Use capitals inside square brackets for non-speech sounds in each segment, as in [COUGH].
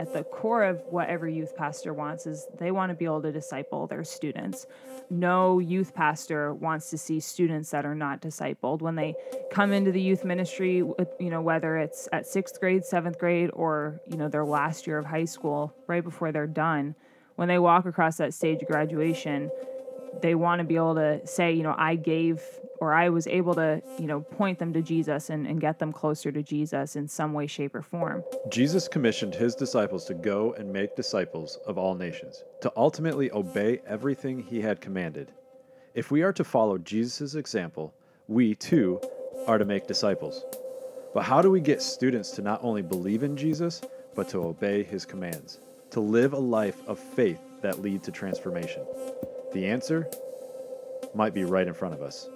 at the core of what every youth pastor wants is they want to be able to disciple their students. No youth pastor wants to see students that are not discipled when they come into the youth ministry, you know, whether it's at 6th grade, 7th grade or, you know, their last year of high school, right before they're done. When they walk across that stage of graduation, they want to be able to say, you know, I gave or I was able to, you know, point them to Jesus and, and get them closer to Jesus in some way, shape, or form. Jesus commissioned his disciples to go and make disciples of all nations, to ultimately obey everything he had commanded. If we are to follow Jesus' example, we too are to make disciples. But how do we get students to not only believe in Jesus, but to obey his commands, to live a life of faith that lead to transformation? The answer might be right in front of us.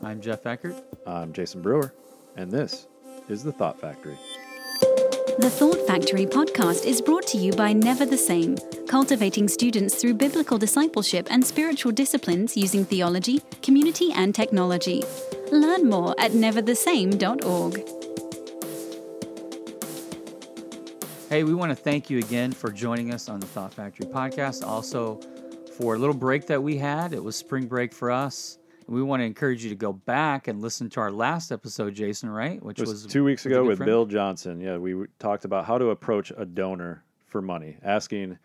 I'm Jeff Eckert. I'm Jason Brewer, and this is The Thought Factory. The Thought Factory podcast is brought to you by Never the Same, cultivating students through biblical discipleship and spiritual disciplines using theology, community, and technology. Learn more at neverthesame.org. Hey, we want to thank you again for joining us on the Thought Factory podcast. Also, for a little break that we had, it was spring break for us we want to encourage you to go back and listen to our last episode, Jason, right? Which was, was, two weeks ago with friend. Bill Johnson. Yeah, we talked about how to approach a donor for money, asking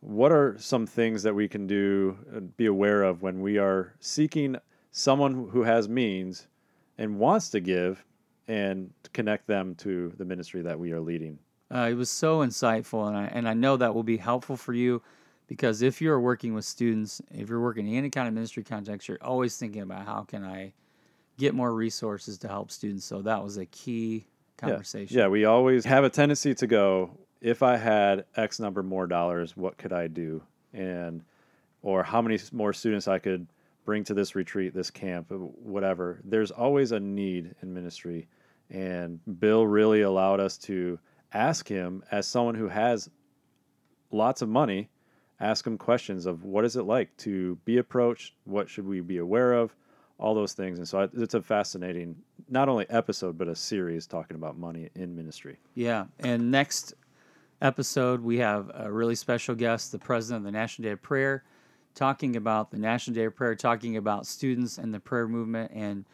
what are some things that we can do, and be aware of when we are seeking someone who has means and wants to give and connect them to the ministry that we are leading. Uh, it was so insightful, and I, and I know that will be helpful for you because if you're working with students, if you're working in any kind of ministry context, you're always thinking about how can I get more resources to help students. So that was a key conversation. Yeah, yeah we always have a tendency to go, if I had X number more dollars, what could I do? And or how many more students I could bring to this retreat, this camp, uh, whatever. There's always a need in ministry. And Bill really allowed us to ask him, as someone who has lots of money, ask them questions of what is it like to be approached, what should we be aware of, all those things. And so it's a fascinating, not only episode, but a series talking about money in ministry. Yeah. And next episode, we have a really special guest, the president of the National Day of Prayer, talking about the National Day of Prayer, talking about students and the prayer movement and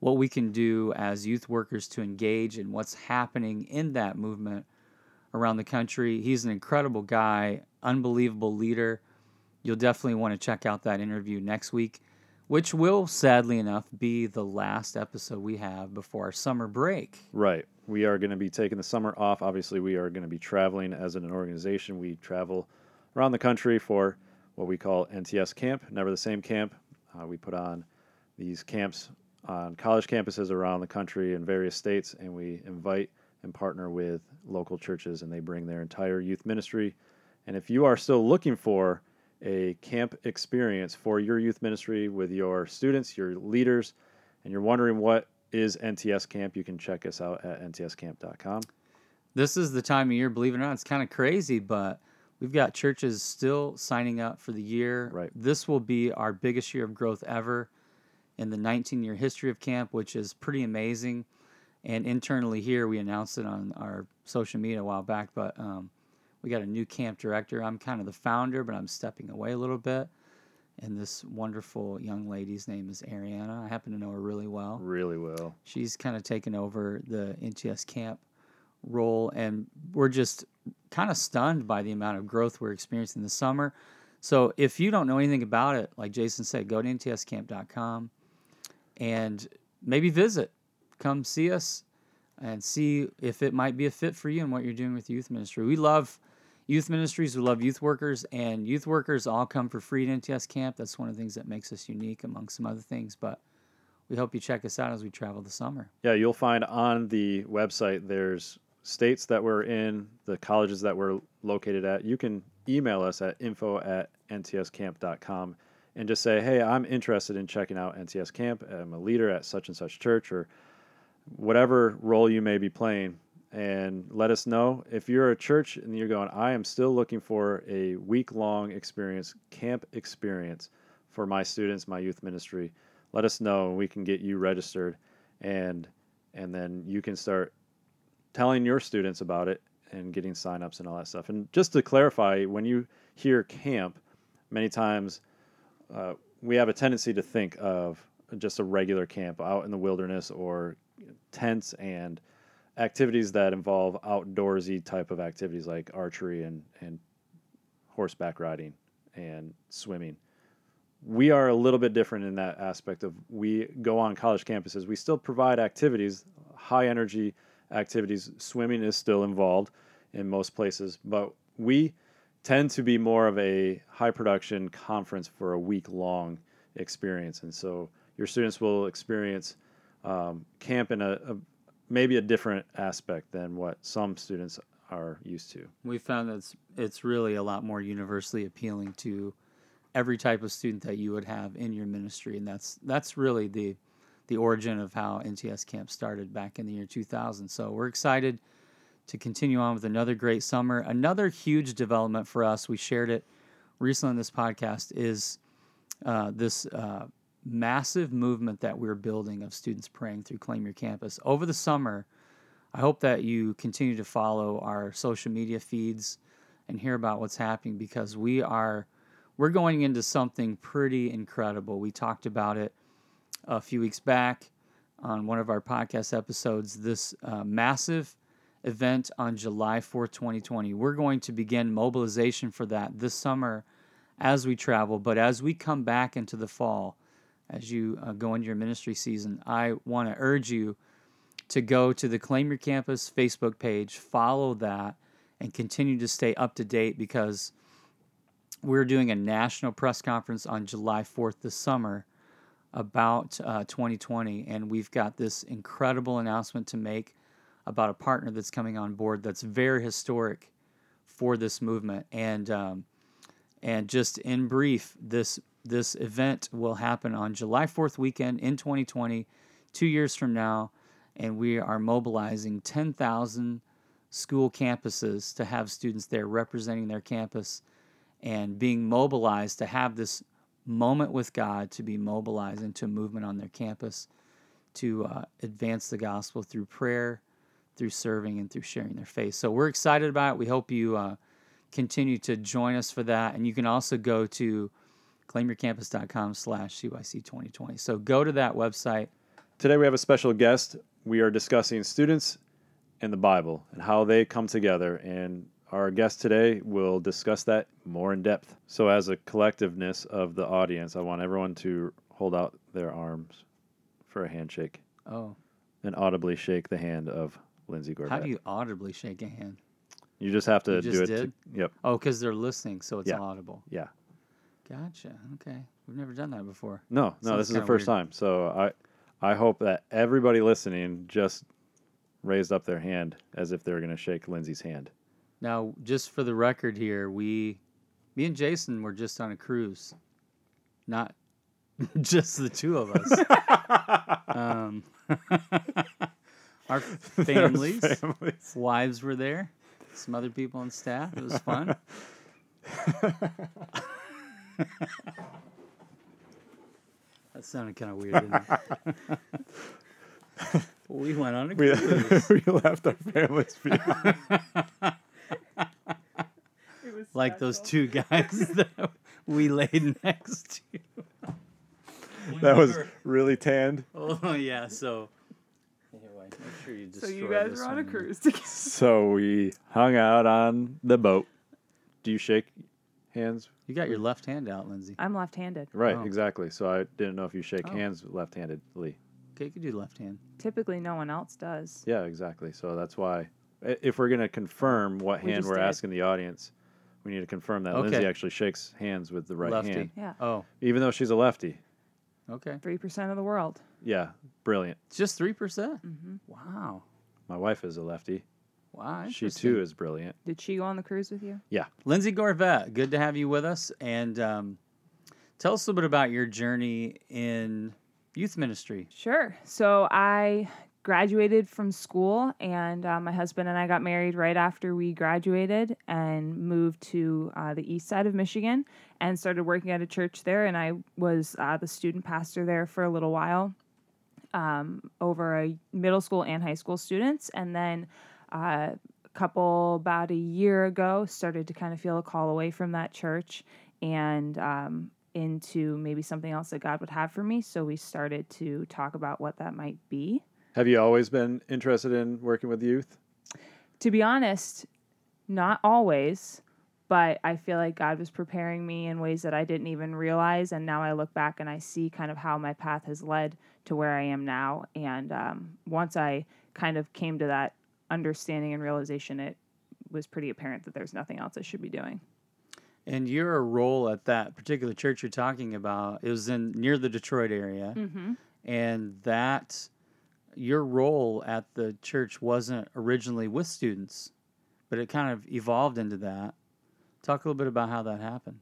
what we can do as youth workers to engage in what's happening in that movement around the country. He's an incredible guy, unbelievable leader. You'll definitely want to check out that interview next week, which will, sadly enough, be the last episode we have before our summer break. Right. We are going to be taking the summer off. Obviously, we are going to be traveling as an organization. We travel around the country for what we call NTS Camp, Never the Same Camp. Uh, we put on these camps on college campuses around the country in various states, and we invite and partner with local churches, and they bring their entire youth ministry. And if you are still looking for a camp experience for your youth ministry with your students, your leaders, and you're wondering what is NTS Camp, you can check us out at ntscamp.com. This is the time of year, believe it or not, it's kind of crazy, but we've got churches still signing up for the year. Right. This will be our biggest year of growth ever in the 19 year history of camp, which is pretty amazing. And internally here, we announced it on our social media a while back, but um, we got a new camp director. I'm kind of the founder, but I'm stepping away a little bit. And this wonderful young lady's name is Ariana. I happen to know her really well. Really well. She's kind of taken over the NTS camp role, and we're just kind of stunned by the amount of growth we're experiencing this summer. So if you don't know anything about it, like Jason said, go to ntscamp.com and maybe visit come see us and see if it might be a fit for you and what you're doing with youth ministry. We love youth ministries, we love youth workers, and youth workers all come for free at NTS camp. That's one of the things that makes us unique among some other things. But we hope you check us out as we travel the summer. Yeah, you'll find on the website there's states that we're in, the colleges that we're located at. You can email us at info at ntscamp.com and just say, hey, I'm interested in checking out NTS camp. I'm a leader at such and such church or whatever role you may be playing and let us know if you're a church and you're going i am still looking for a week long experience camp experience for my students my youth ministry let us know and we can get you registered and and then you can start telling your students about it and getting signups and all that stuff. And just to clarify, when you hear camp, many times uh, we have a tendency to think of just a regular camp out in the wilderness or tents and activities that involve outdoorsy type of activities like archery and, and horseback riding and swimming. We are a little bit different in that aspect of we go on college campuses. We still provide activities, high energy activities. Swimming is still involved in most places, but we tend to be more of a high production conference for a week long experience. And so your students will experience um, camp in a, a maybe a different aspect than what some students are used to. We found that it's, it's really a lot more universally appealing to every type of student that you would have in your ministry, and that's that's really the the origin of how NTS Camp started back in the year 2000. So we're excited to continue on with another great summer. Another huge development for us, we shared it recently on this podcast, is uh, this uh, massive movement that we're building of students praying through Claim Your Campus. Over the summer, I hope that you continue to follow our social media feeds and hear about what's happening because we are we're going into something pretty incredible. We talked about it a few weeks back on one of our podcast episodes. This uh, massive event on July 4th, 2020. We're going to begin mobilization for that this summer as we travel, but as we come back into the fall, as you uh, go into your ministry season, I want to urge you to go to the Claim Your Campus Facebook page, follow that, and continue to stay up to date because we're doing a national press conference on July 4th this summer about uh, 2020, and we've got this incredible announcement to make about a partner that's coming on board that's very historic for this movement. And um, and just in brief, this this event will happen on July 4th weekend in 2020, two years from now, and we are mobilizing 10,000 school campuses to have students there representing their campus and being mobilized to have this moment with God to be mobilized into a movement on their campus to uh, advance the gospel through prayer, through serving, and through sharing their faith. So we're excited about it. We hope you uh, continue to join us for that. And you can also go to claimyourcampus.com slash CYC 2020. So go to that website. Today we have a special guest. We are discussing students and the Bible and how they come together. And our guest today will discuss that more in depth. So, as a collectiveness of the audience, I want everyone to hold out their arms for a handshake Oh, and audibly shake the hand of Lindsay Gorbat. how do you audibly shake a hand? You just have to You do it. did? To, yep. Oh, because they're listening, so it's Yeah. audible. Yeah. Gotcha. Okay. We've never done that before. No, no, Sounds this is the kinda first weird. time. So I, I hope that everybody listening just raised up their hand as if they were going to shake Lindsay's hand. Now, just for the record here, we, me and Jason were just on a cruise, not [LAUGHS] just the two of us. [LAUGHS] um, [LAUGHS] our families, Families. wives were there, some other people on staff. It was fun. [LAUGHS] that sounded kind of weird, didn't it? [LAUGHS] we went on a We, cruise. [LAUGHS] we left our families behind. like those two guys that we laid next to. That was really tanned. Oh yeah, so. Anyway, make sure you So you guys this were on a one. cruise together. So we hung out on the boat. Do you shake hands? You got your left hand out, Lindsay. I'm left-handed. Right, Oh. exactly. So I didn't know if you shake Oh. hands left-handedly. Okay, you can do left hand. Typically, no one else does. Yeah, exactly. So that's why, i- if we're going to confirm what We hand just we're did. asking the audience, we need to confirm that Okay. Lindsay actually shakes hands with the right Lefty. hand, Yeah, Oh, even though she's a lefty. okay. three percent of the world. Yeah, brilliant. It's just three percent. hmm Wow. My wife is a lefty. Wow. She too is brilliant. Did she go on the cruise with you? Yeah. Lindsay Gorvet, good to have you with us. And um, tell us a little bit about your journey in youth ministry. Sure. So I graduated from school, and uh, my husband and I got married right after we graduated and moved to uh, the east side of Michigan and started working at a church there. And I was uh, the student pastor there for a little while um, over a middle school and high school students. And then uh, couple about a year ago started to kind of feel a call away from that church and um, into maybe something else that God would have for me. So we started to talk about what that might be. Have you always been interested in working with youth? To be honest, not always, but I feel like God was preparing me in ways that I didn't even realize. And now I look back and I see kind of how my path has led to where I am now. And um, once I kind of came to that understanding and realization, it was pretty apparent that there's nothing else I should be doing. And your role at that particular church you're talking about, it was in near the Detroit area, Mm-hmm. and that your role at the church wasn't originally with students, but it kind of evolved into that. Talk a little bit about how that happened.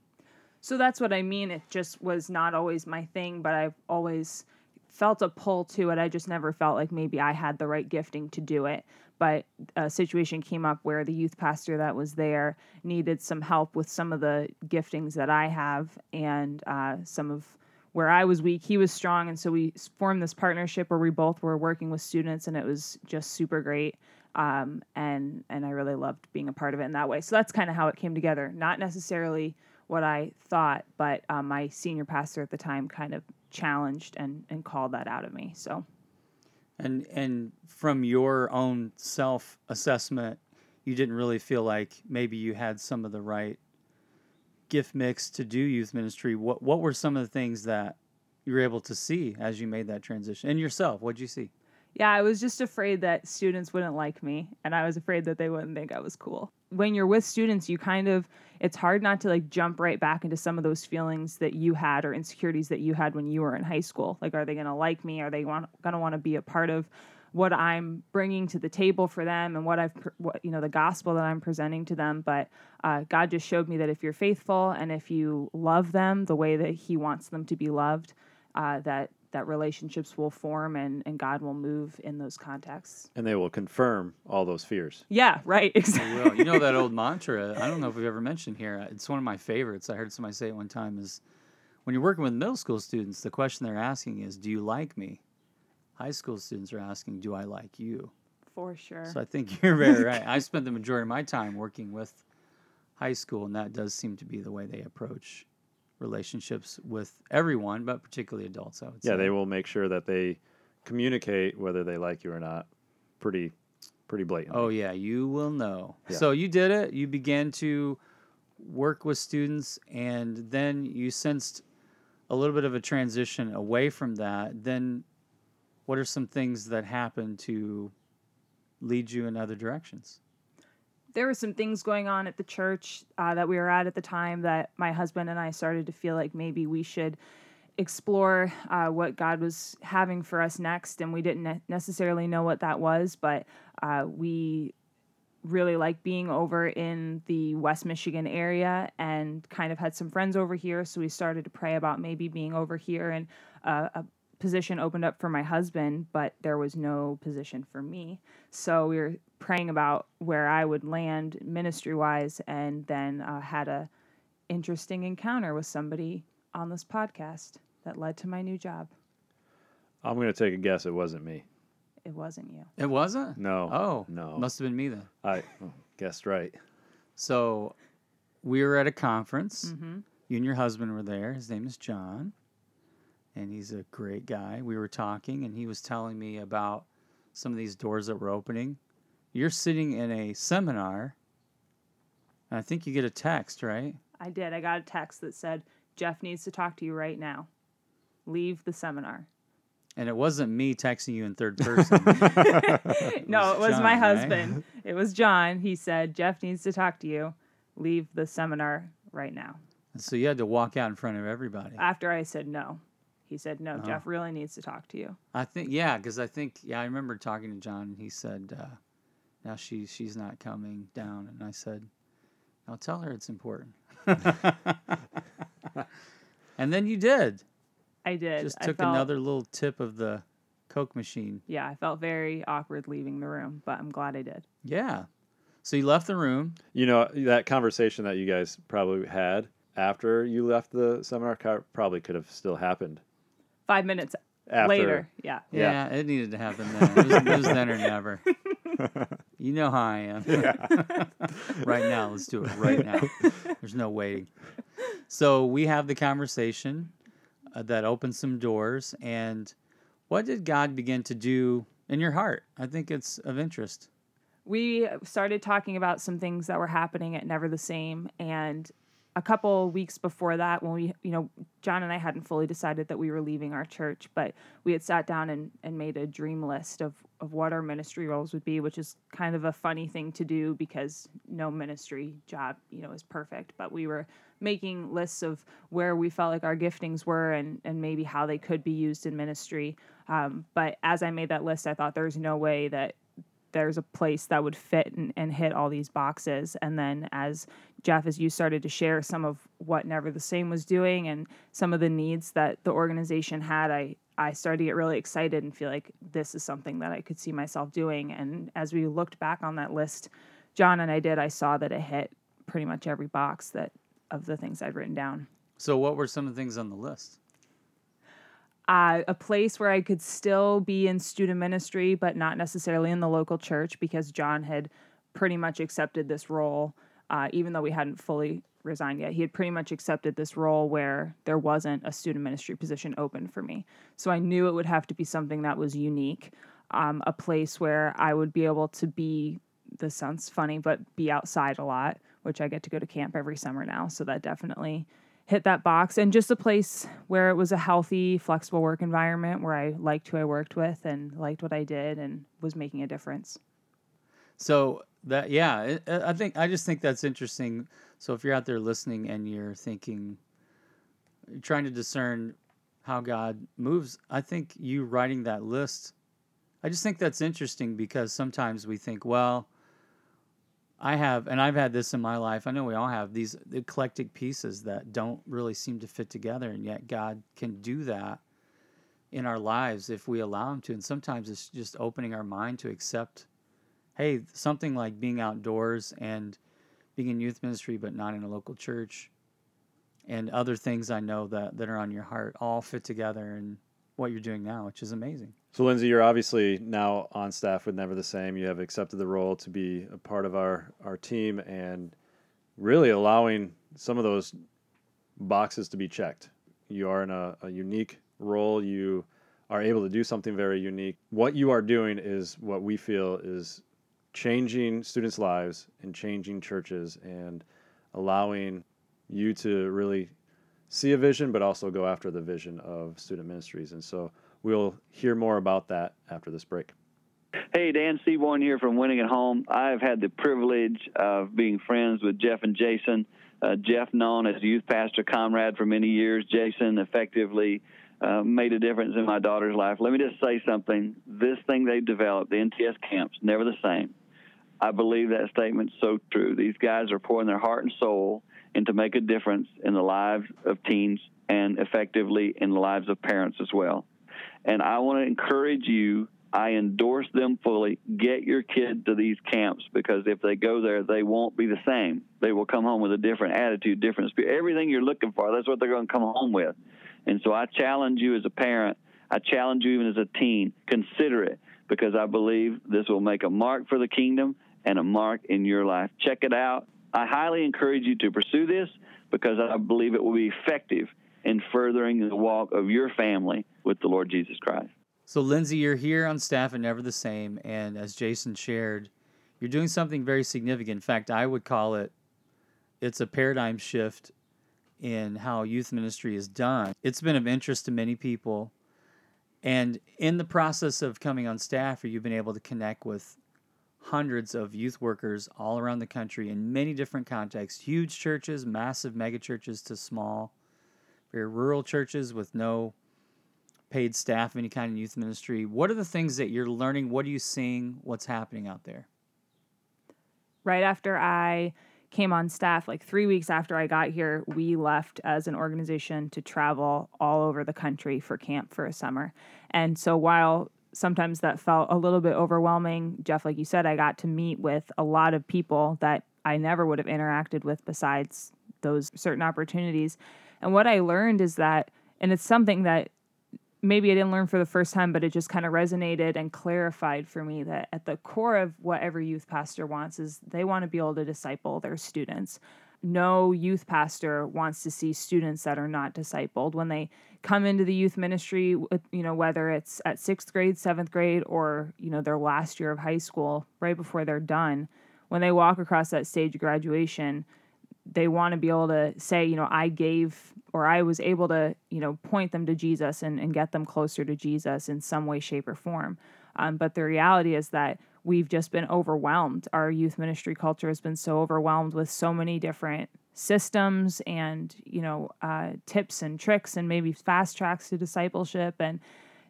So that's what I mean. It just was not always my thing, but I've always felt a pull to it. I just never felt like maybe I had the right gifting to do it. But a situation came up where the youth pastor that was there needed some help with some of the giftings that I have and uh, some of where I was weak, he was strong. And so we formed this partnership where we both were working with students, and it was just super great. Um, and and I really loved being a part of it in that way. So that's kind of how it came together. Not necessarily what I thought, but um, my senior pastor at the time kind of challenged and, and called that out of me. So And and from your own self assessment, you didn't really feel like maybe you had some of the right gift mix to do youth ministry. What what were some of the things that you were able to see as you made that transition? And yourself, what'd you see? yeah, I was just afraid that students wouldn't like me, and I was afraid that they wouldn't think I was cool. When you're with students, you kind of it's hard not to like jump right back into some of those feelings that you had or insecurities that you had when you were in high school. Like, are they going to like me? Are they want, going to want to be a part of what I'm bringing to the table for them and what I've, what, you know, the gospel that I'm presenting to them. But uh, God just showed me that if you're faithful and if you love them the way that He wants them to be loved, uh, that that relationships will form and, and God will move in those contexts. And they will confirm all those fears. Yeah, right. [LAUGHS] Exactly. Well, you know that old mantra. I don't know if we've ever mentioned here. Uh, it's one of my favorites. I heard somebody say it one time. Is when you're working with middle school students, the question they're asking is, "Do you like me?" High school students are asking, "Do I like you?" For sure. So I think [LAUGHS] you're very right. I [LAUGHS] spent the majority of my time working with high school, and that does seem to be the way they approach relationships with everyone, but particularly adults. I would say. Yeah, they will make sure that they communicate whether they like you or not pretty pretty blatantly. Oh yeah, you will know. Yeah. So you did it. You began to work with students, and then you sensed a little bit of a transition away from that. Then, what are some things that happened to lead you in other directions? There were some things going on at the church uh, that we were at at the time that my husband and I started to feel like maybe we should explore uh, what God was having for us next. And we didn't necessarily know what that was, but uh, we really like being over in the West Michigan area and kind of had some friends over here. So we started to pray about maybe being over here and uh, a position opened up for my husband, but there was no position for me. So we were praying about where I would land ministry wise, and then uh, had a interesting encounter with somebody on this podcast that led to my new job. I'm going to take a guess it wasn't me. It wasn't you. It wasn't. No. Oh no. Must have been me then. I oh, guessed right. So we were at a conference. Mm-hmm. You and your husband were there. His name is John, and he's a great guy. We were talking, and he was telling me about some of these doors that were opening. You're sitting in a seminar, and I think you get a text, right? I did. I got a text that said, Jeff needs to talk to you right now. Leave the seminar. And it wasn't me texting you in third [LAUGHS] person. [LAUGHS] no, it was John, my right? husband. It was John. He said, Jeff needs to talk to you. Leave the seminar right now. And so you had to walk out in front of everybody. After I said no, he said, No, Oh. Jeff really needs to talk to you. I think yeah, because I think yeah, I remember talking to John, and he said, uh, "Now she she's not coming down," and I said, "I'll tell her it's important." [LAUGHS] and then you did. I did. Just I took felt, another little tip of the Coke machine. Yeah, I felt very awkward leaving the room, but I'm glad I did. Yeah. So you left the room. You know that conversation that you guys probably had after you left the seminar probably could have still happened Five minutes after. later, yeah. Yeah, Yeah. it needed to happen then. It was, it was then or never. [LAUGHS] You know how I am. [LAUGHS] right now, let's do it right now. There's no waiting. So we have the conversation uh, that opens some doors. And what did God begin to do in your heart? I think it's of interest. we started talking about some things that were happening at Never the Same. And a couple weeks before that, when we, you know, John and I hadn't fully decided that we were leaving our church, but we had sat down and, and made a dream list of, of what our ministry roles would be, which is kind of a funny thing to do because no ministry job, you know, is perfect. But we were making lists of where we felt like our giftings were and, and maybe how they could be used in ministry. Um, but as I made that list, I thought there's no way that there's a place that would fit and, and hit all these boxes. And then as Jeff, as you started to share some of what Never the Same was doing and some of the needs that the organization had, I, I started to get really excited and feel like this is something that I could see myself doing. And as we looked back on that list, John and I did, I saw that it hit pretty much every box that of the things I'd written down. So, what were some of the things on the list? Uh, a place where I could still be in student ministry, but not necessarily in the local church because John had pretty much accepted this role, uh, even though we hadn't fully resigned yet. He had pretty much accepted this role where there wasn't a student ministry position open for me. So I knew it would have to be something that was unique, um, a place where I would be able to be. This sounds funny, but be outside a lot, which I get to go to camp every summer now. So that definitely hit that box and just a place where it was a healthy flexible work environment where i liked who i worked with and liked what i did and was making a difference So that yeah, I think I just think that's interesting. So if you're out there listening and you're thinking, you're trying to discern how God moves, I think you writing that list, I just think that's interesting because sometimes we think, well, I have, and I've had this in my life. I know we all have these eclectic pieces that don't really seem to fit together, and yet God can do that in our lives if we allow Him to. And sometimes it's just opening our mind to accept hey, something like being outdoors and being in youth ministry but not in a local church and other things I know that, that are on your heart all fit together in what you're doing now, which is amazing. So, Lindsay, you're obviously now on staff with Never the Same. You have accepted the role to be a part of our, our team and really allowing some of those boxes to be checked. You are in a, a unique role. You are able to do something very unique. What you are doing is what we feel is changing students' lives and changing churches and allowing you to really see a vision, but also go after the vision of student ministries. And so we'll hear more about that after this break. Hey, Dan Seaborn here from Winning at Home. I've had the privilege of being friends with Jeff and Jason. Uh, Jeff, known as youth pastor comrade for many years, Jason effectively uh, made a difference in my daughter's life. Let me just say something. This thing they've developed, the NTS camps, never the same. I believe that statement's so true. These guys are pouring their heart and soul into make a difference in the lives of teens and effectively in the lives of parents as well. And I want to encourage you. I endorse them fully. Get your kid to these camps because if they go there, they won't be the same. They will come home with a different attitude, different spirit. Everything you're looking for, that's what they're going to come home with. And so I challenge you as a parent. I challenge you even as a teen. Consider it because I believe this will make a mark for the kingdom and a mark in your life. Check it out. I highly encourage you to pursue this because I believe it will be effective in furthering the walk of your family with the Lord Jesus Christ. So, Lindsay, you're here on staff and never the same. And as Jason shared, you're doing something very significant. In fact, I would call it it's a paradigm shift in how youth ministry is done. It's been of interest to many people. And in the process of coming on staff, you've been able to connect with hundreds of youth workers all around the country in many different contexts huge churches, massive megachurches to small, rural churches with no paid staff of any kind in youth ministry. What are the things that you're learning? What are you seeing? What's happening out there? right after I came on staff, like three weeks after I got here, we left as an organization to travel all over the country for camp for a summer. And so while sometimes that felt a little bit overwhelming, Jeff, like you said, I got to meet with a lot of people that I never would have interacted with besides those certain opportunities. And what I learned is that, and it's something that maybe I didn't learn for the first time, but it just kind of resonated and clarified for me that at the core of what every youth pastor wants is they want to be able to disciple their students. No youth pastor wants to see students that are not discipled when they come into the youth ministry, you know, whether it's at sixth grade, seventh grade, or, you know, their last year of high school, right before they're done. When they walk across that stage of graduation, they want to be able to say, you know, I gave or I was able to, you know, point them to Jesus and, and get them closer to Jesus in some way, shape, or form. Um, but the reality is that we've just been overwhelmed. Our youth ministry culture has been so overwhelmed with so many different systems and, you know, uh, tips and tricks and maybe fast tracks to discipleship. And,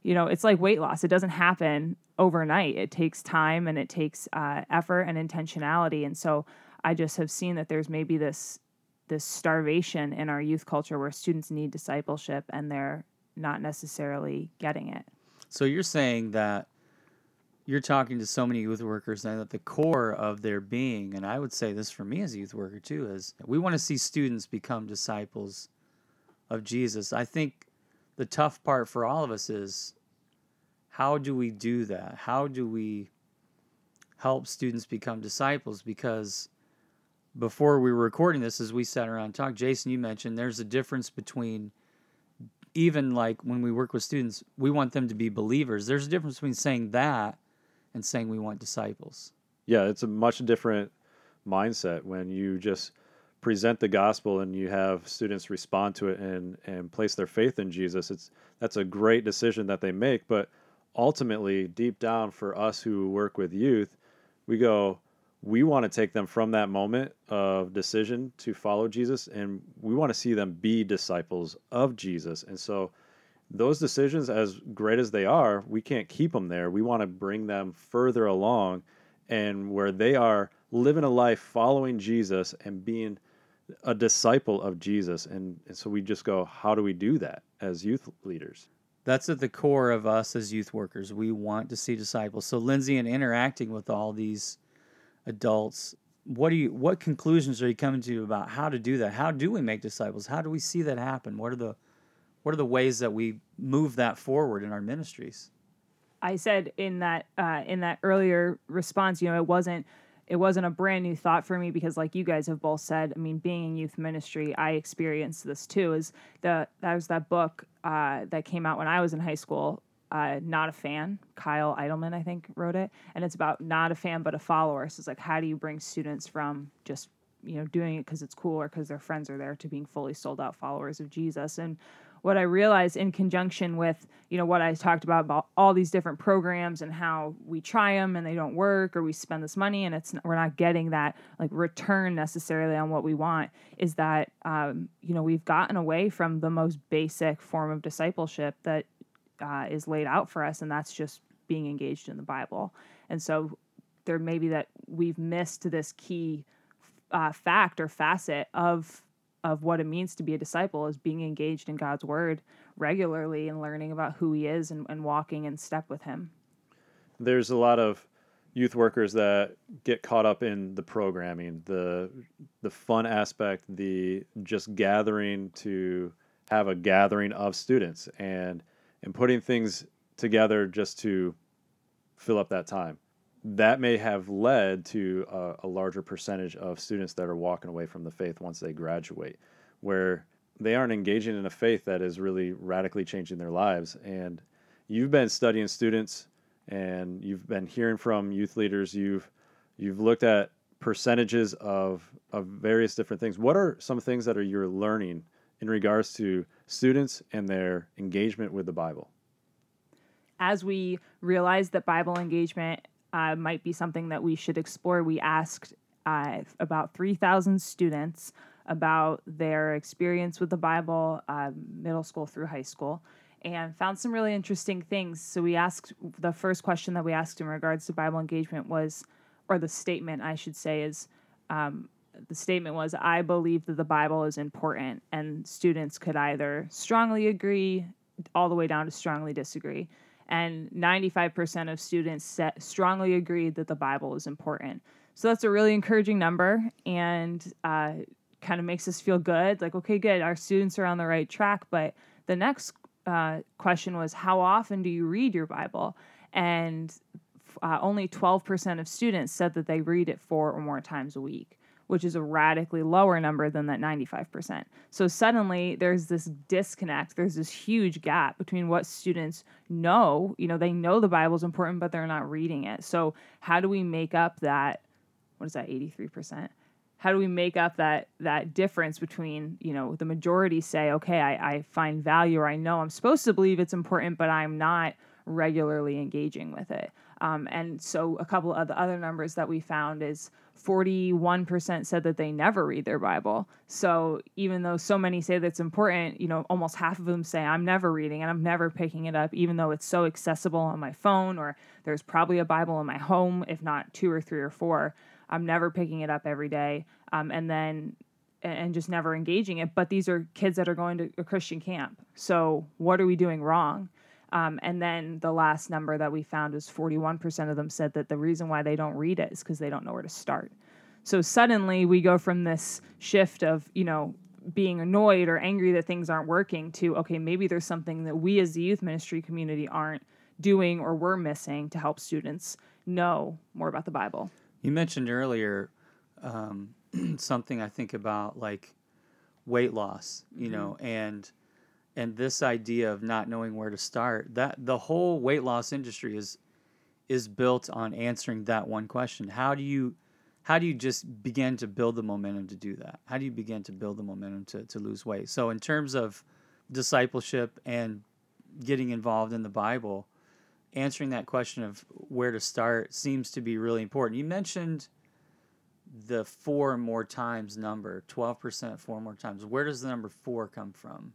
you know, it's like weight loss. It doesn't happen overnight. It takes time and it takes uh, effort and intentionality. And so I just have seen that there's maybe this this starvation in our youth culture where students need discipleship and they're not necessarily getting it. So you're saying that you're talking to so many youth workers and that the core of their being, and I would say this for me as a youth worker too, is we want to see students become disciples of Jesus. I think the tough part for all of us is how do we do that? How do we help students become disciples? Because before we were recording this, as we sat around and talked, Jason, you mentioned there's a difference between even like when we work with students, we want them to be believers. There's a difference between saying that and saying we want disciples. Yeah, it's a much different mindset when you just present the gospel and you have students respond to it and and place their faith in Jesus. It's that's a great decision that they make, but ultimately deep down for us who work with youth, we go, we want to take them from that moment of decision to follow Jesus and we want to see them be disciples of Jesus. And so those decisions as great as they are, we can't keep them there. We want to bring them further along and where they are living a life following Jesus and being a disciple of Jesus. And, and so we just go, how do we do that as youth leaders? That's at the core of us as youth workers. We want to see disciples. So Lindsay, in interacting with all these adults what do you what conclusions are you coming to about how to do that? How do we make disciples? How do we see that happen? What are the what are the ways that we move that forward in our ministries? I said in that uh, in that earlier response you know it wasn't it wasn't a brand new thought for me because like you guys have both said i mean being in youth ministry i experienced this too is the that was that book uh, that came out when i was in high school uh, not a fan. Kyle Idleman, I think, wrote it, and it's about not a fan but a follower. So it's like, how do you bring students from just you know doing it because it's cool or because their friends are there to being fully sold out followers of Jesus? And what I realized in conjunction with you know what I talked about about all these different programs and how we try them and they don't work or we spend this money and it's we're not getting that like return necessarily on what we want is that um, you know we've gotten away from the most basic form of discipleship that uh, is laid out for us, and that's just being engaged in the Bible. And so there may be that we've missed this key uh, fact or facet of of what it means to be a disciple is being engaged in God's word regularly and learning about who he is and, and walking in step with him. There's a lot of youth workers that get caught up in the programming, the the fun aspect, the just gathering to have a gathering of students and and putting things together just to fill up that time. That may have led to a, a, larger percentage of students that are walking away from the faith once they graduate, where they aren't engaging in a faith that is really radically changing their lives. And you've been studying students and you've been hearing from youth leaders, you've you've looked at percentages of of various different things. What are some things that are you're learning in regards to students and their engagement with the Bible. As we realized that Bible engagement uh, might be something that we should explore, we asked uh, about 3,000 students about their experience with the Bible, uh, middle school through high school, and found some really interesting things. So we asked the first question that we asked in regards to Bible engagement was, or the statement I should say is, um, the statement was I believe that the Bible is important, and students could either strongly agree all the way down to strongly disagree. And 95% of students set, strongly agreed that the Bible is important. So that's a really encouraging number and uh, kind of makes us feel good. Like, okay, good, our students are on the right track. But the next uh, question was, How often do you read your Bible? And uh, only 12% of students said that they read it four or more times a week which is a radically lower number than that 95%. So suddenly there's this disconnect, there's this huge gap between what students know, you know, they know the Bible's important but they're not reading it. So how do we make up that what is that 83%? How do we make up that that difference between, you know, the majority say, okay, I, I find value or I know I'm supposed to believe it's important, but I'm not regularly engaging with it. Um, and so a couple of the other numbers that we found is 41% said that they never read their Bible. So even though so many say that's important, you know, almost half of them say I'm never reading and I'm never picking it up, even though it's so accessible on my phone or there's probably a Bible in my home, if not two or three or four. I'm never picking it up every day. Um, and then and just never engaging it. But these are kids that are going to a Christian camp. So what are we doing wrong? Um, and then the last number that we found was 41% of them said that the reason why they don't read it is because they don't know where to start. So suddenly we go from this shift of, you know, being annoyed or angry that things aren't working to, okay, maybe there's something that we as the youth ministry community aren't doing or we're missing to help students know more about the Bible. You mentioned earlier um, [CLEARS THROAT] something I think about like weight loss, you mm-hmm. know, and and this idea of not knowing where to start that the whole weight loss industry is is built on answering that one question. How do you how do you just begin to build the momentum to do that? How do you begin to build the momentum to, to lose weight? So in terms of discipleship and getting involved in the bible answering that question of where to start seems to be really important. You mentioned the four more times number 12% four more times. Where does the number four come from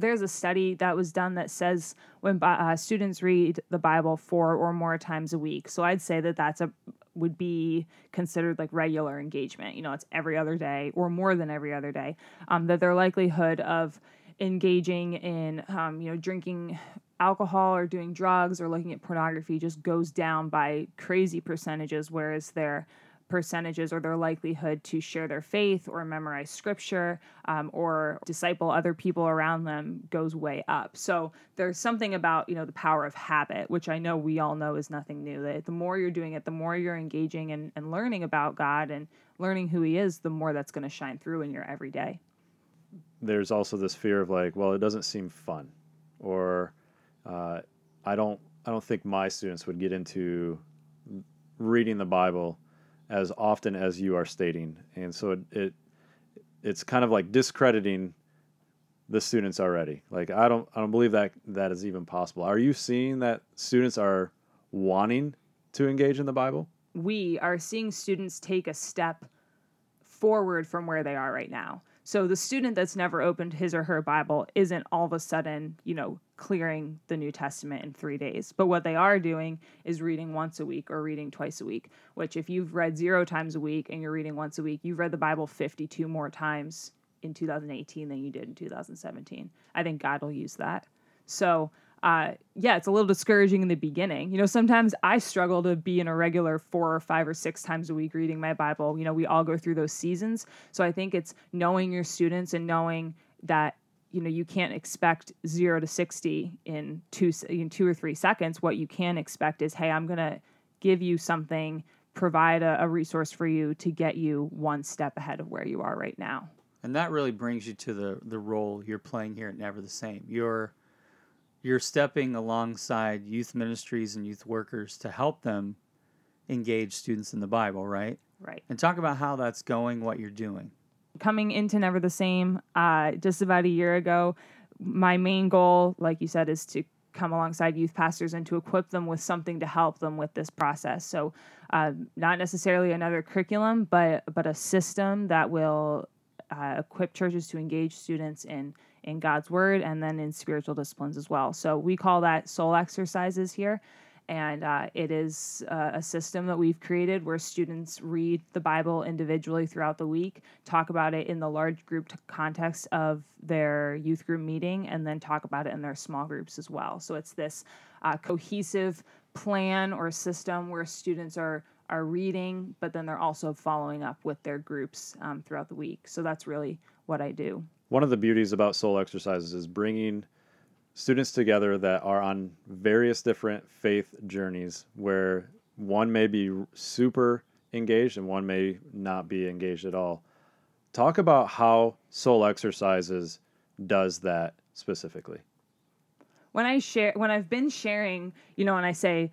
there's a study that was done that says when uh, students read the Bible four or more times a week. So I'd say that that's a would be considered like regular engagement. You know, it's every other day or more than every other day. Um, that their likelihood of engaging in um, you know drinking alcohol or doing drugs or looking at pornography just goes down by crazy percentages, whereas their percentages or their likelihood to share their faith or memorize scripture um, or disciple other people around them goes way up. So there's something about you know the power of habit, which I know we all know is nothing new. That the more you're doing it, the more you're engaging and, and learning about God and learning who He is, the more that's going to shine through in your everyday. There's also this fear of like, well, it doesn't seem fun, or uh, I don't I don't think my students would get into reading the Bible as often as you are stating, and so it, it it's kind of like discrediting the students already. Like I don't I don't believe that that is even possible. Are you seeing that students are wanting to engage in the Bible? We are seeing students take a step forward from where they are right now. So the student that's never opened his or her Bible isn't all of a sudden, you know, clearing the New Testament in three days. But what they are doing is reading once a week or reading twice a week, which if you've read zero times a week and you're reading once a week, you've read the Bible 52 more times in 2018 than you did in 2017. I think God will use that. So uh, yeah, it's a little discouraging in the beginning. You know, sometimes I struggle to be in a regular four or five or six times a week reading my Bible. You know, we all go through those seasons. So I think it's knowing your students and knowing that you know you can't expect zero to 60 in two in two or three seconds what you can expect is hey i'm going to give you something provide a, a, resource for you to get you one step ahead of where you are right now and that really brings you to the the role you're playing here at never the same you're you're stepping alongside youth ministries and youth workers to help them engage students in the Bible, right? Right. And talk about how that's going, what you're doing. Coming into Never the Same, uh, just about a year ago, my main goal, like you said, is to come alongside youth pastors and to equip them with something to help them with this process. So, uh, not necessarily another curriculum, but but a system that will uh, equip churches to engage students in in God's word and then in spiritual disciplines as well. So we call that soul exercises here. And uh, it is uh, a system that we've created where students read the Bible individually throughout the week, talk about it in the large group context of their youth group meeting, and then talk about it in their small groups as well. So it's this uh, cohesive plan or system where students are are reading, but then they're also following up with their groups um, throughout the week. So that's really what I do one of the beauties about soul exercises is bringing students together that are on various different faith journeys where one may be super engaged and one may not be engaged at all. Talk about how soul exercises does that specifically. When I share, when I've been sharing, you know, and I say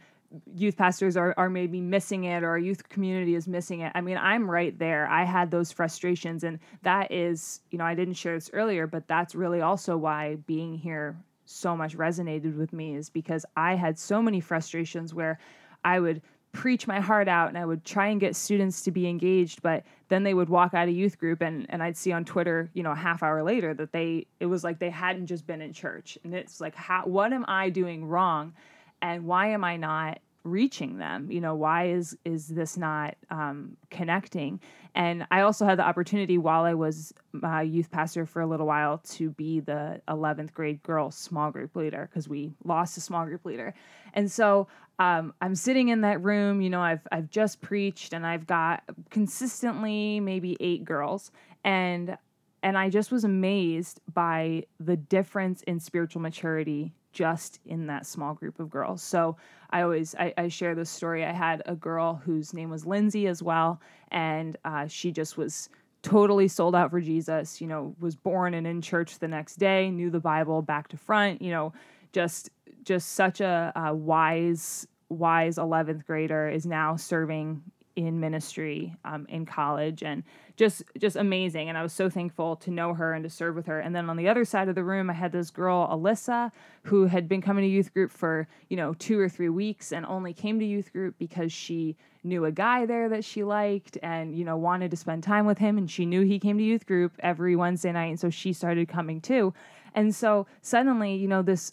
youth pastors are, are maybe missing it or our youth community is missing it. I mean, I'm right there. I had those frustrations. And that is, you know, I didn't share this earlier, but that's really also why being here so much resonated with me is because I had so many frustrations where I would preach my heart out and I would try and get students to be engaged, but then they would walk out of youth group and, and I'd see on Twitter, you know, a half hour later that they it was like they hadn't just been in church. And it's like how what am I doing wrong? And why am I not reaching them? You know why is is this not um, connecting? And i also had the opportunity while i was a youth pastor for a little while to be the 11th grade girls small group leader because we lost a small group leader. And so um, i'm sitting in that room you know i've i've just preached and i've got consistently maybe eight girls. And and i just was amazed by the difference in spiritual maturity just in that small group of girls. So I always I, I share this story. I had a girl whose name was Lindsay as well, and uh, she just was totally sold out for Jesus. You know, was born and in church the next day, knew the Bible back to front. You know, just just such a, a wise wise 11th grader is now serving in ministry um, in college and just just amazing. And i was so thankful to know her and to serve with her. And then on the other side of the room i had this girl alyssa who had been coming to youth group for you know two or three weeks and only came to youth group because she knew a guy there that she liked and you know wanted to spend time with him. And she knew he came to youth group every wednesday night. And so she started coming too. And so suddenly you know this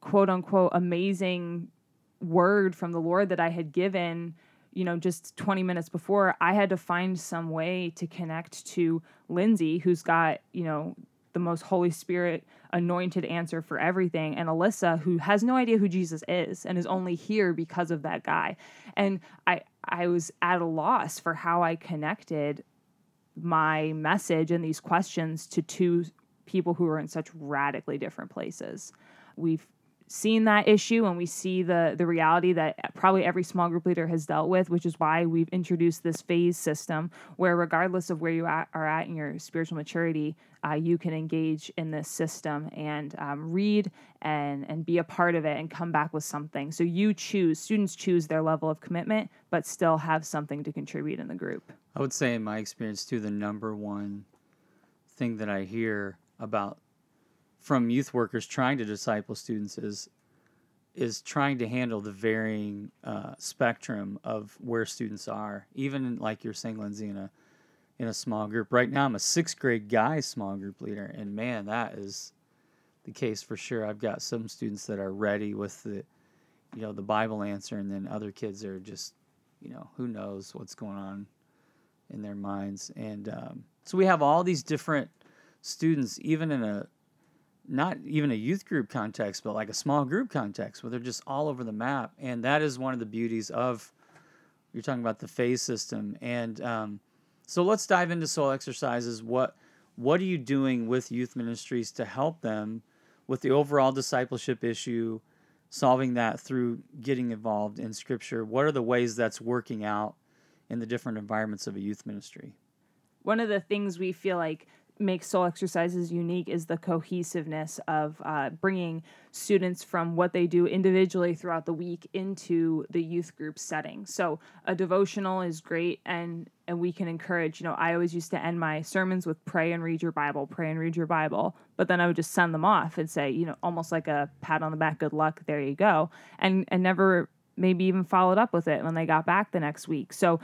quote unquote amazing word from the lord that i had given you know, just 20 minutes before, I had to find some way to connect to Lindsay, who's got, you know, the most Holy Spirit anointed answer for everything, and Alyssa, who has no idea who Jesus is and is only here because of that guy. And I, I was at a loss for how I connected my message and these questions to two people who are in such radically different places. We've seen that issue and we see the the reality that probably every small group leader has dealt with which is why we've introduced this phase system where regardless of where you are at in your spiritual maturity uh, you can engage in this system and um, read and and be a part of it and come back with something. So you choose students choose their level of commitment but still have something to contribute in the group. I would say in my experience too the number one thing that i hear about from youth workers trying to disciple students is is trying to handle the varying uh, spectrum of where students are. Even like you're saying, Lindsay, in a in a small group. Right now, I'm a sixth grade guy small group leader, and man, that is the case for sure. I've got some students that are ready with the you know the Bible answer, and then other kids are just you know who knows what's going on in their minds, and um, so we have all these different students, even in a not even a youth group context, but like a small group context where they're just all over the map. And that is one of the beauties of you're talking about the phase system. And um, so let's dive into soul exercises. What what are you doing with youth ministries to help them with the overall discipleship issue, solving that through getting involved in Scripture? What are the ways that's working out in the different environments of a youth ministry? One of the things we feel like makes soul exercises unique is the cohesiveness of uh, bringing students from what they do individually throughout the week into the youth group setting. So a devotional is great and and we can encourage you know i always used to end my sermons with pray and read your bible pray and read your bible but then i would just send them off and say you know almost like a pat on the back good luck there you go and and never maybe even followed up with it when they got back the next week. So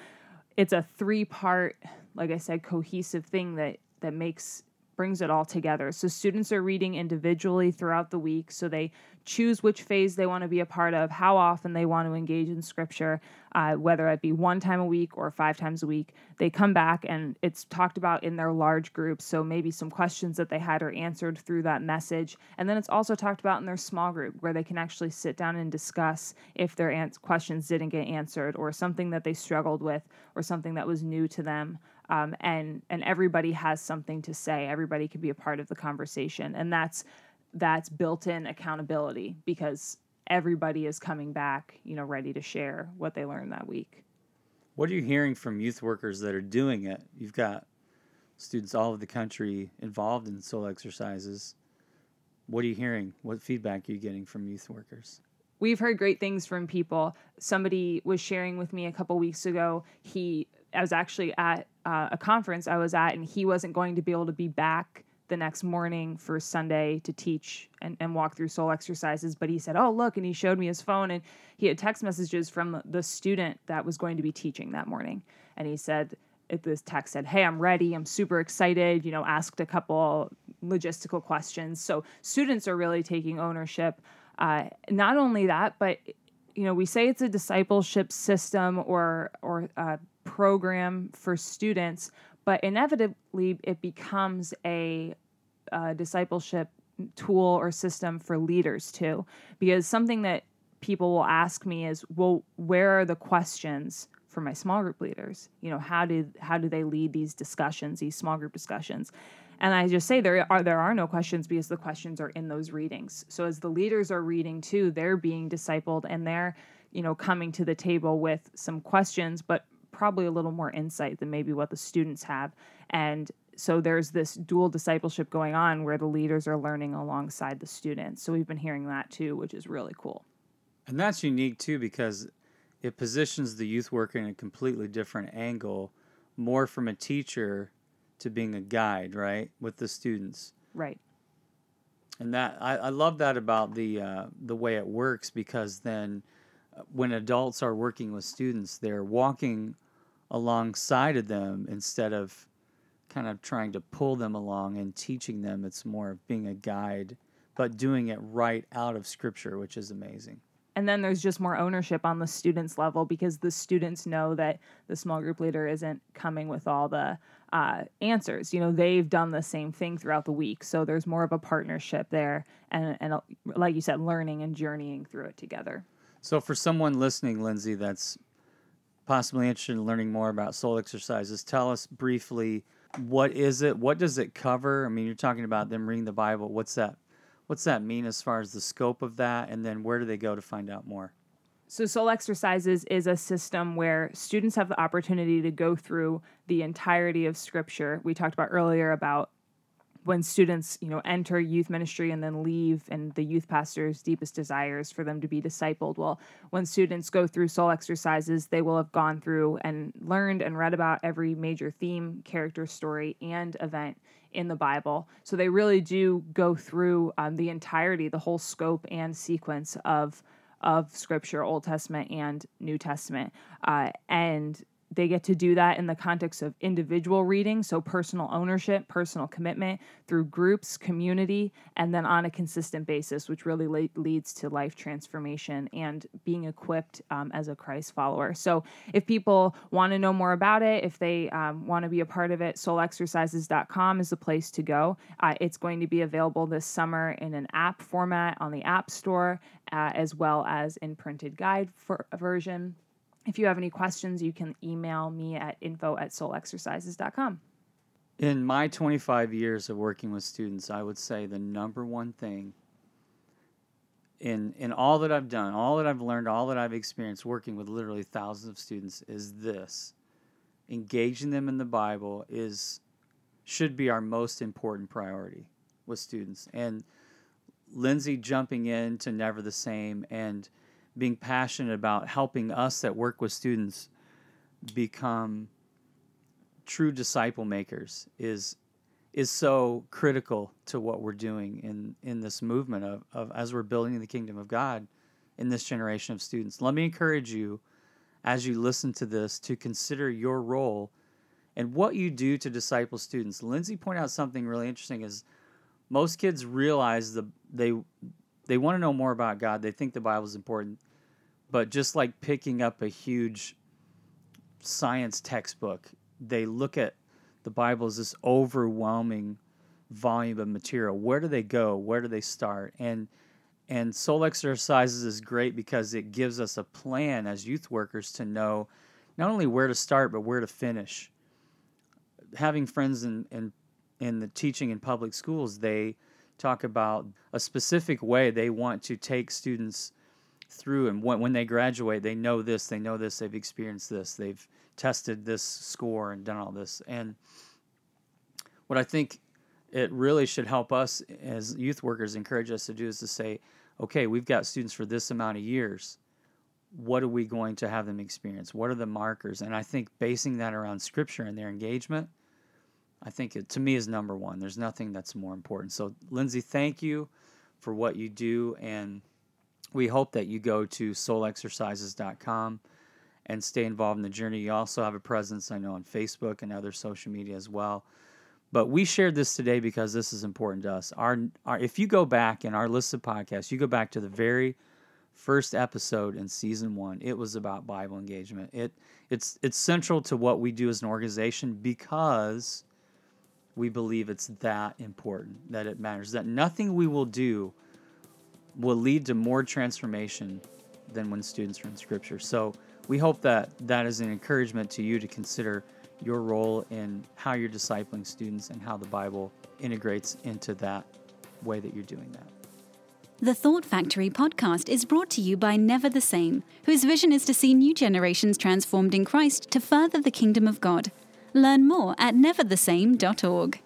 it's a three part like i said cohesive thing that that makes brings it all together. So students are reading individually throughout the week. So they choose which phase they want to be a part of, how often they want to engage in scripture, uh, whether it be one time a week or five times a week. They come back and it's talked about in their large groups. So maybe some questions that they had are answered through that message. And then it's also talked about in their small group where they can actually sit down and discuss if their ans- questions didn't get answered or something that they struggled with or something that was new to them um, and and everybody has something to say. Everybody can be a part of the conversation, and that's that's built-in accountability because everybody is coming back, you know, ready to share what they learned that week. What are you hearing from youth workers that are doing it? You've got students all over the country involved in soul exercises. What are you hearing? What feedback are you getting from youth workers? We've heard great things from people. Somebody was sharing with me a couple weeks ago. He, I was actually at uh, a conference I was at, and he wasn't going to be able to be back the next morning for Sunday to teach and, and walk through soul exercises. But he said, Oh, look. And he showed me his phone, and he had text messages from the student that was going to be teaching that morning. And he said, this text said, Hey, I'm ready. I'm super excited. You know, asked a couple logistical questions. So students are really taking ownership. Uh, not only that, but you know, we say it's a discipleship system or or a program for students, but inevitably it becomes a, a discipleship tool or system for leaders too. Because something that people will ask me is, well, where are the questions for my small group leaders? You know how do how do they lead these discussions these small group discussions? And i just say there are there are no questions because the questions are in those readings. So as the leaders are reading too they're being discipled and they're you know coming to the table with some questions but probably a little more insight than maybe what the students have and so there's this dual discipleship going on where the leaders are learning alongside the students so we've been hearing that too which is really cool and that's unique too because it positions the youth worker in a completely different angle, more from a teacher to being a guide, right, with the students. Right. And that I, I love that about the uh, the way it works because then uh, when adults are working with students, they're walking alongside of them instead of kind of trying to pull them along and teaching them. It's more of being a guide, but doing it right out of Scripture, which is amazing. And then there's just more ownership on the students level because the students know that the small group leader isn't coming with all the uh, answers. You know they've done the same thing throughout the week. So there's more of a partnership there and, and like you said learning and journeying through it together. So for someone listening lindsay that's possibly interested in learning more about soul exercises tell us briefly what is it what does it cover i mean you're talking about them reading the bible what's that What's that mean as far as the scope of that? And then where do they go to find out more? So, Soul Exercises is a system where students have the opportunity to go through the entirety of Scripture. We talked about earlier about when students, you know, enter youth ministry and then leave, and the youth pastor's deepest desires for them to be discipled. Well, when students go through Soul Exercises, they will have gone through and learned and read about every major theme, character, story, and event in the Bible. So they really do go through um, the entirety, the whole scope and sequence of of Scripture, Old Testament and New Testament, uh, and they get to do that in the context of individual reading, so personal ownership, personal commitment through groups, community, and then on a consistent basis, which really le- leads to life transformation and being equipped um, as a Christ follower. So, if people want to know more about it, if they um, want to be a part of it, soulexercises.com is the place to go. Uh, it's going to be available this summer in an app format on the App Store, uh, as well as in printed guide for version. If you have any questions, you can email me at info at soulexercises.com. In my 25 years of working with students, I would say the number one thing in in all that I've done, all that I've learned, all that I've experienced working with literally thousands of students is this. Engaging them in the Bible is should be our most important priority with students. And Lindsay jumping in to Never the Same and being passionate about helping us that work with students become true disciple makers is is so critical to what we're doing in in this movement of, of as we're building the kingdom of God in this generation of students. Let me encourage you as you listen to this to consider your role and what you do to disciple students. Lindsay pointed out something really interesting is most kids realize the they they want to know more about God. They think the Bible is important. But just like picking up a huge science textbook, they look at the Bible as this overwhelming volume of material. Where do they go? Where do they start? And and soul exercises is great because it gives us a plan as youth workers to know not only where to start but where to finish. Having friends in in, in the teaching in public schools, they talk about a specific way they want to take students through and when, when they graduate they know this they know this they've experienced this they've tested this score and done all this. And what i think it really should help us as youth workers encourage us to do is to say okay we've got students for this amount of years. What are we going to have them experience? What are the markers? And i think basing that around scripture and their engagement i think it to me is number one there's nothing that's more important so lindsay thank you for what you do and we hope that you go to soulexercises.com and stay involved in the journey. You also have a presence, I know, on Facebook and other social media as well. But we shared this today because this is important to us. Our, our if you go back in our list of podcasts, you go back to the very first episode in season one. It was about Bible engagement. It it's it's central to what we do as an organization because we believe it's that important, that it matters, that nothing we will do will lead to more transformation than when students are in Scripture. So we hope that that is an encouragement to you to consider your role in how you're discipling students and how the Bible integrates into that way that you're doing that. The Thought Factory podcast is brought to you by Never the Same, whose vision is to see new generations transformed in Christ to further the kingdom of God. Learn more at neverthesame.org.